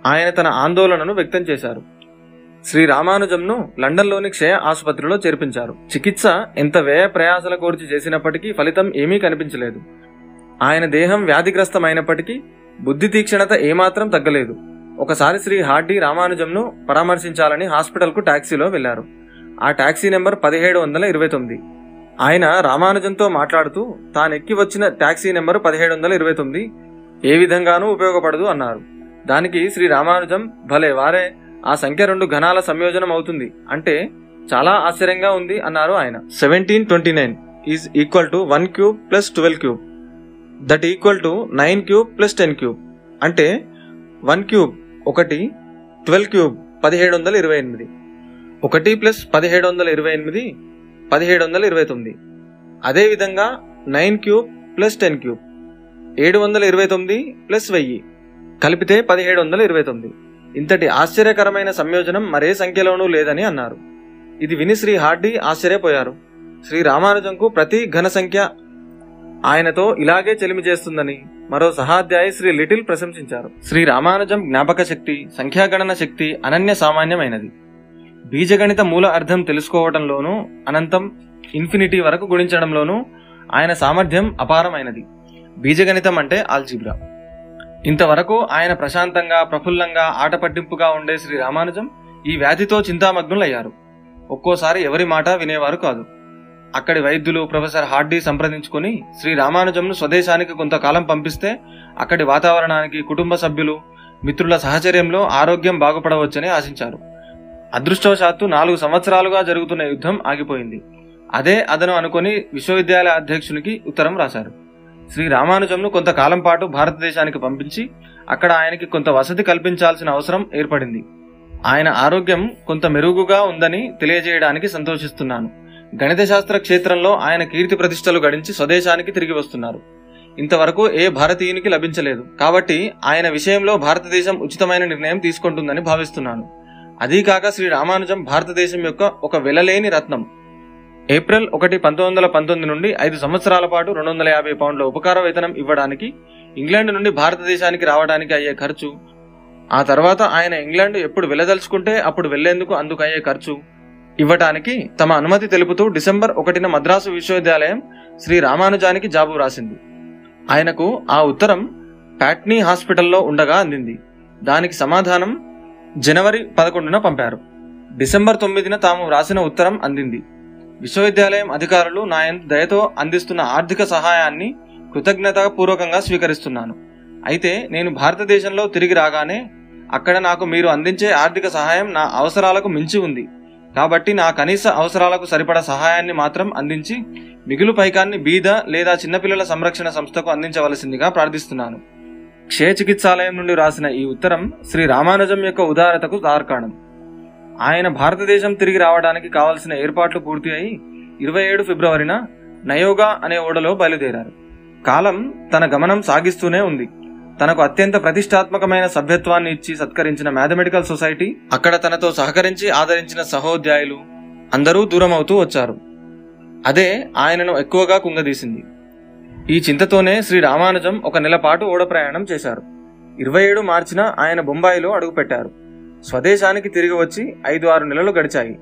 ఆయన తన ఆందోళనను వ్యక్తం చేశారు. శ్రీ రామానుజంను లండన్లోని క్షయ ఆసుపత్రిలో చేర్పించారు. చికిత్స ఎంత వ్యయ ప్రయాసల కోర్చి చేసినప్పటికీ ఫలితం ఏమీ కనిపించలేదు. ఆయన దేహం వ్యాధిగ్రస్తమైనప్పటికీ బుద్ధి తీక్షణత ఏమాత్రం తగ్గలేదు. ఒకసారి శ్రీ హార్డీ రామానుజంను పరామర్శించాలని హాస్పిటల్కు టాక్సీలో వెళ్ళారు ఆ టాక్సీ నెంబర్ పదిహేడు వందల ఇరవై తొమ్మిది. ఆయన రామానుజంతో మాట్లాడుతూ తానెక్కి వచ్చిన టాక్సీ నెంబర్ పదిహేడు వందల ఇరవై తొమ్మిది. ఏ విధంగానూ ఉపయోగపడదు అన్నారు. దానికి శ్రీ రామానుజం భలే వారే ఆ సంఖ్య రెండు ఘనాల సంయోజనం అవుతుంది. అంటే చాలా ఆశ్చర్యంగా ఉంది అన్నారు ఆయన. Seventeen twenty nine is equal to one cube plus twelve cube. That equal to nine cube plus ten cube. అంటే వన్ క్యూబ్ ఒకటి ట్వెల్వ్ క్యూబ్ పదిహేడు వందల ఇరవై ఎనిమిది. ఒకటి ప్లస్ పదిహేడు వందల ఇరవై ఎనిమిది పదిహేడు వందల ఇరవై తొమ్మిది. అదేవిధంగా nine cube plus ten cube ఏడు వందల ఇరవై తొమ్మిది ప్లస్ వెయ్యి. కలిపితే పదిహేడు వందల ఇరవై తొమ్మిది. ఇంతటి ఆశ్చర్యకరమైన సంయోజనం మరే సంఖ్యలోనూ లేదని అన్నారు. ఇది విని శ్రీ హార్డీ ఆశ్చర్యపోయారు. శ్రీ రామానుజంకు ప్రతి ఘన సంఖ్య ఆయనతో ఇలాగే చెలిమి చేస్తుందని మరో సహాధ్యాయి శ్రీ లిటిల్ ప్రశంసించారు. శ్రీ రామానుజం జ్ఞాపక శక్తి సంఖ్యాగణన శక్తి అనన్య సామాన్యమైనది. బీజగణిత మూల అర్థం తెలుసుకోవటంలోనూ అనంతం ఇన్ఫినిటీ వరకు గుణించడంలోనూ ఆయన సామర్థ్యం అపారమైనది. బీజగణితం అంటే ఆల్జీబ్రా. ఇంతవరకు ఆయన ప్రశాంతంగా ప్రఫుల్లంగా ఆట పట్టింపుగా ఉండే శ్రీ రామానుజం ఈ వ్యాధితో చింతామగ్నులయ్యారు. ఒక్కోసారి ఎవరి మాట వినేవారు కాదు. అక్కడి వైద్యులు ప్రొఫెసర్ హార్డీ సంప్రదించుకుని శ్రీ రామానుజంను స్వదేశానికి కొంతకాలం పంపిస్తే అక్కడి వాతావరణానికి కుటుంబ సభ్యులు మిత్రుల సహచర్యంలో ఆరోగ్యం బాగుపడవచ్చని ఆశించారు. అదృష్టవశాత్తు నాలుగు సంవత్సరాలుగా జరుగుతున్న యుద్ధం ఆగిపోయింది. అదే అదను అనుకుని విశ్వవిద్యాలయ అధ్యక్షునికి ఉత్తరం రాశారు. శ్రీ రామానుజంను కొంతకాలం పాటు భారతదేశానికి పంపించి అక్కడ ఆయనకి కొంత వసతి కల్పించాల్సిన అవసరం ఏర్పడింది. ఆయన ఆరోగ్యం కొంత మెరుగుగా ఉందని తెలియజేయడానికి సంతోషిస్తున్నాను. గణిత శాస్త్ర క్షేత్రంలో ఆయన కీర్తి ప్రతిష్టలు గడించి స్వదేశానికి తిరిగి వస్తున్నారు. ఇంతవరకు ఏ భారతీయునికి లభించలేదు. కాబట్టి ఆయన విషయంలో భారతదేశం ఉచితమైన నిర్ణయం తీసుకుంటుందని భావిస్తున్నాను. అదీకాక శ్రీ రామానుజం భారతదేశం యొక్క ఒక వెలలేని రత్నం. ఏప్రిల్ ఒకటి పంతొమ్మిది వందల పంతొమ్మిది నుండి ఐదు సంవత్సరాల పాటు రెండు వందల యాభై పౌండ్ల ఉపకార వేతనం ఇవ్వడానికి ఇంగ్లాండ్ నుండి భారతదేశానికి రావడానికి అయ్యే ఖర్చు ఆ తర్వాత ఆయన ఇంగ్లాండ్ ఎప్పుడు వెళ్ళదలుచుకుంటే అప్పుడు వెళ్ళేందుకు అందుకు అయ్యే ఖర్చు ఇవ్వటానికి తమ అనుమతి తెలుపుతూ డిసెంబర్ ఒకటిన మద్రాసు విశ్వవిద్యాలయం శ్రీ రామానుజానికి జాబు రాసింది. ఆయనకు ఆ ఉత్తరం ప్యాట్నీ హాస్పిటల్లో ఉండగా అందింది. దానికి సమాధానం జనవరి పదకొండున పంపారు. డిసెంబర్ తొమ్మిదిన తాము వ్రాసిన ఉత్తరం అందింది. విశ్వవిద్యాలయం అధికారులు నా దయతో అందిస్తున్న ఆర్థిక సహాయాన్ని కృతజ్ఞతాపూర్వకంగా స్వీకరిస్తున్నాను. అయితే నేను భారతదేశంలో తిరిగి రాగానే అక్కడ నాకు మీరు అందించే ఆర్థిక సహాయం నా అవసరాలకు మించి ఉంది. కాబట్టి నా కనీస అవసరాలకు సరిపడ సహాయాన్ని మాత్రం అందించి మిగులు పైకాన్ని బీద లేదా చిన్నపిల్లల సంరక్షణ సంస్థకు అందించవలసిందిగా ప్రార్థిస్తున్నాను. క్షయ చికిత్సాలయం నుండి రాసిన ఈ ఉత్తరం శ్రీ రామానుజం యొక్క ఉదారతకు తార్కాణం. ఆయన భారతదేశం తిరిగి రావడానికి కావలసిన ఏర్పాట్లు పూర్తి అయి ఇరవై ఏడు ఫిబ్రవరిన నయోగా అనే ఓడలో బయలుదేరారు. కాలం తన గమనం సాగిస్తూనే ఉంది. తనకు అత్యంత ప్రతిష్టాత్మకమైన సభ్యత్వాన్ని ఇచ్చి సత్కరించిన మ్యాథమెటికల్ సొసైటీ అక్కడ తనతో సహకరించి ఆదరించిన సహోద్యాయులు అందరూ దూరమవుతూ వచ్చారు. అదే ఆయనను ఎక్కువగా కుంగదీసింది. ఈ చింతతోనే శ్రీ రామానుజం ఒక నెల పాటు ఓడ ప్రయాణం చేశారు. ఇరవై ఏడు మార్చిన ఆయన బొంబాయిలో అడుగుపెట్టారు స్వదేశానికి తిరిగి వచ్చి ఐదు ఆరు నెలలు గడిచాయి.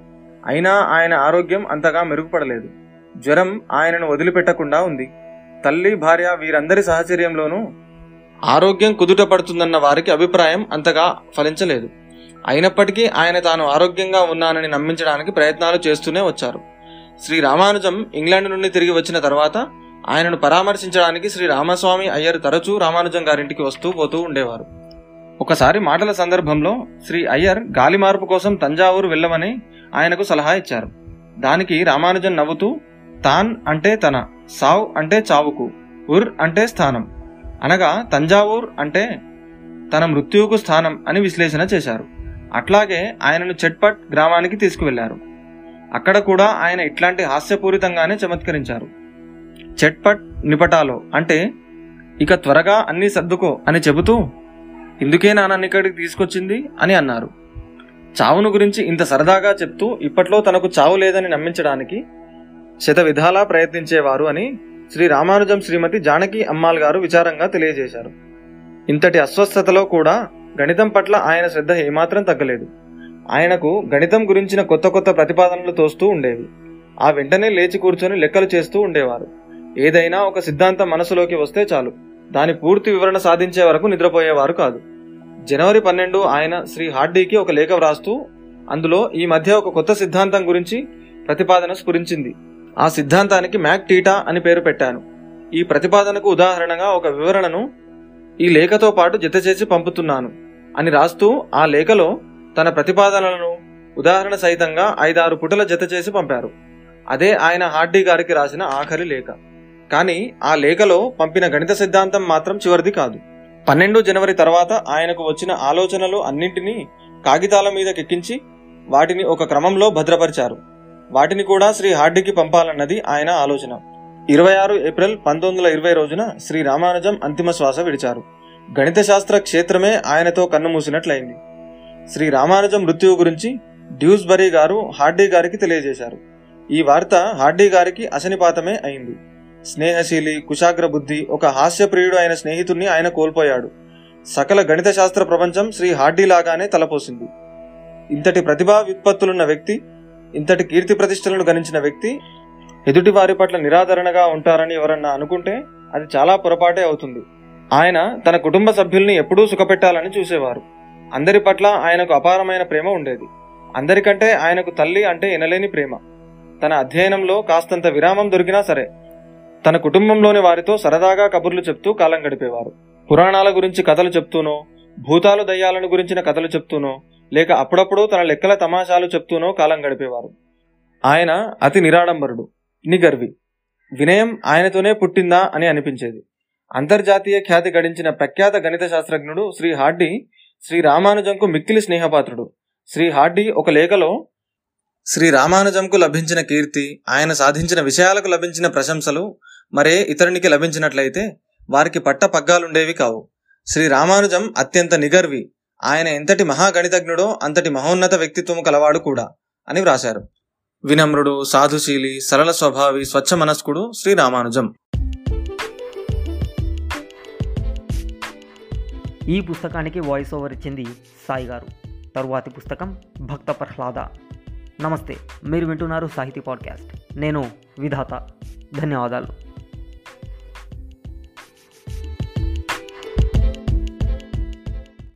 అయినా ఆయన ఆరోగ్యం అంతగా మెరుగుపడలేదు. జ్వరం ఆయనను వదిలిపెట్టకుండా ఉంది. తల్లి భార్య వీరందరి సహచర్యంలోనూ ఆరోగ్యం కుదుట పడుతుందన్న వారికి అభిప్రాయం అంతగా ఫలించలేదు. అయినప్పటికీ ఆయన తాను ఆరోగ్యంగా ఉన్నానని నమ్మించడానికి ప్రయత్నాలు చేస్తూనే వచ్చారు. శ్రీ రామానుజం ఇంగ్లాండ్ నుండి తిరిగి వచ్చిన తర్వాత ఆయనను పరామర్శించడానికి శ్రీ రామస్వామి అయ్యర్ తరచూ రామానుజం గారింటికి వస్తూ పోతూ ఉండేవారు. ఒకసారి మాటల సందర్భంలో శ్రీ అయ్యర్ గాలి మార్పు కోసం తంజావూరు వెళ్ళమని ఆయనకు సలహా ఇచ్చారు. దానికి రామానుజన్ నవ్వుతూ తాన్ అంటే తన సావ్ అంటే చావుకు ఉర్ అంటే స్థానం అనగా తంజావూర్ అంటే తన మృత్యువుకు స్థానం అని విశ్లేషణ చేశారు. అట్లాగే ఆయనను చెట్పట్ గ్రామానికి తీసుకువెళ్ళారు. అక్కడ కూడా ఆయన ఇట్లాంటి హాస్యపూరితంగానే చమత్కరించారు. చెట్పట్ నిపటాలో అంటే ఇక త్వరగా అన్నీ సర్దుకో అని చెబుతూ ఇందుకే నాన్న ఇక్కడికి తీసుకొచ్చింది? అని అన్నారు. చావును గురించి ఇంత సరదాగా చెప్తూ ఇప్పట్లో తనకు చావు లేదని నమ్మించడానికి శత విధాలా ప్రయత్నించేవారు అని శ్రీ రామానుజం శ్రీమతి జానకి అమ్మాల్ గారు విచారంగా తెలియజేశారు. ఇంతటి అస్వస్థతలో కూడా గణితం పట్ల ఆయన శ్రద్ధ ఏమాత్రం తగ్గలేదు. ఆయనకు గణితం గురించిన కొత్త కొత్త ప్రతిపాదనలు తోస్తూ ఉండేవి. ఆ వెంటనే లేచి కూర్చొని లెక్కలు చేస్తూ ఉండేవారు. ఏదైనా ఒక సిద్ధాంతం మనసులోకి వస్తే చాలు. దాని పూర్తి వివరణ సాధించే వరకు నిద్రపోయేవారు కాదు. జనవరి పన్నెండు ఆయన శ్రీ హార్డీకి ఒక లేఖ వ్రాస్తూ అందులో ఈ మధ్య ఒక కొత్త సిద్ధాంతం గురించి ప్రతిపాదన స్ఫురించింది. ఆ సిద్ధాంతానికి మ్యాక్ టీటా అని పేరు పెట్టాను. ఈ ప్రతిపాదనకు ఉదాహరణగా ఒక వివరణను ఈ లేఖతో పాటు జతచేసి పంపుతున్నాను అని రాస్తూ ఆ లేఖలో తన ప్రతిపాదనలను ఉదాహరణ సహితంగా ఐదారు పుటల జత చేసి పంపారు. అదే ఆయన హార్డీ గారికి రాసిన ఆఖరి లేఖ. కానీ ఆ లేఖలో పంపిన గణిత సిద్ధాంతం మాత్రం చివరిది కాదు. పన్నెండు జనవరి తర్వాత ఆయనకు వచ్చిన ఆలోచనలు అన్నింటినీ కాగితాల మీద కెక్కించి వాటిని ఒక క్రమంలో భద్రపరిచారు. వాటిని కూడా శ్రీ హార్డీకి పంపాలన్నది ఆయన ఆలోచన. ఇరవై ఆరు ఏప్రిల్ పంతొమ్మిది వందల ఇరవై రోజున శ్రీ రామానుజం అంతిమ శ్వాస విడిచారు. గణిత శాస్త్ర క్షేత్రమే ఆయనతో కన్నుమూసినట్లయింది శ్రీ రామానుజం మృత్యువు గురించి డ్యూస్బరీ గారు హార్డీ గారికి తెలియజేశారు. ఈ వార్త హార్డీ గారికి అశనిపాతమే అయింది. స్నేహశీలి కుశాగ్ర బుద్ధి ఒక హాస్యప్రియుడు అయిన స్నేహితుణ్ణి ఆయన కోల్పోయాడు. సకల గణిత శాస్త్ర ప్రపంచం శ్రీ హార్డీ లాగానే తలపోసింది. ఇంతటి ప్రతిభా విత్పత్తులున్న వ్యక్తి ఇంతటి కీర్తి ప్రతిష్టలను గణించిన వ్యక్తి ఎదుటి వారి పట్ల నిరాదరణగా ఉంటారని ఎవరన్నా అనుకుంటే అది చాలా పొరపాటే అవుతుంది. ఆయన తన కుటుంబ సభ్యుల్ని ఎప్పుడూ సుఖపెట్టాలని చూసేవారు. అందరి పట్ల ఆయనకు అపారమైన ప్రేమ ఉండేది. అందరికంటే ఆయనకు తల్లి అంటే ఎనలేని ప్రేమ. తన అధ్యయనంలో కాస్తంత విరామం దొరికినా సరే తన కుటుంబంలోని వారితో సరదాగా కబుర్లు చెప్తూ కాలం గడిపేవారు. పురాణాల గురించి కథలు చెప్తూనో భూతాలు దయ్యాలను గురించిన కథలు చెప్తూనో లేక అప్పుడప్పుడు తన లెక్కల తమాషాలు చెప్తూనో కాలం గడిపేవారు. ఆయన అతి నిరాడంబరుడు నిగర్వి. వినయం ఆయనతోనే పుట్టిందా అని అనిపించేది. అంతర్జాతీయ ఖ్యాతి గడించిన ప్రఖ్యాత గణిత శాస్త్రజ్ఞుడు శ్రీ హార్డీ శ్రీ రామానుజంకు మిక్కిలి స్నేహపాత్రుడు. శ్రీ హార్డీ ఒక లేఖలో శ్రీ రామానుజంకు లభించిన కీర్తి ఆయన సాధించిన విషయాలకు లభించిన ప్రశంసలు మరే ఇతరునికి లభించినట్లయితే వారికి పట్ట పగ్గాలుండేవి కావు. శ్రీ రామానుజం అత్యంత నిగర్వి ఆయన ఎంతటి మహాగణితజ్ఞుడో అంతటి మహోన్నత వ్యక్తిత్వము కలవాడు కూడా అని వ్రాశారు. వినమ్రుడు సాధుశీలి సరళ స్వభావి స్వచ్ఛ మనస్కుడు శ్రీ రామానుజం. ఈ పుస్తకానికి వాయిస్ ఓవర్ ఇచ్చింది సాయి గారు తరువాతి పుస్తకం భక్త ప్రహ్లాద. నమస్తే మీరు వింటున్నారు సాహితీ పాడ్కాస్ట్. నేను విధాత. ధన్యవాదాలు.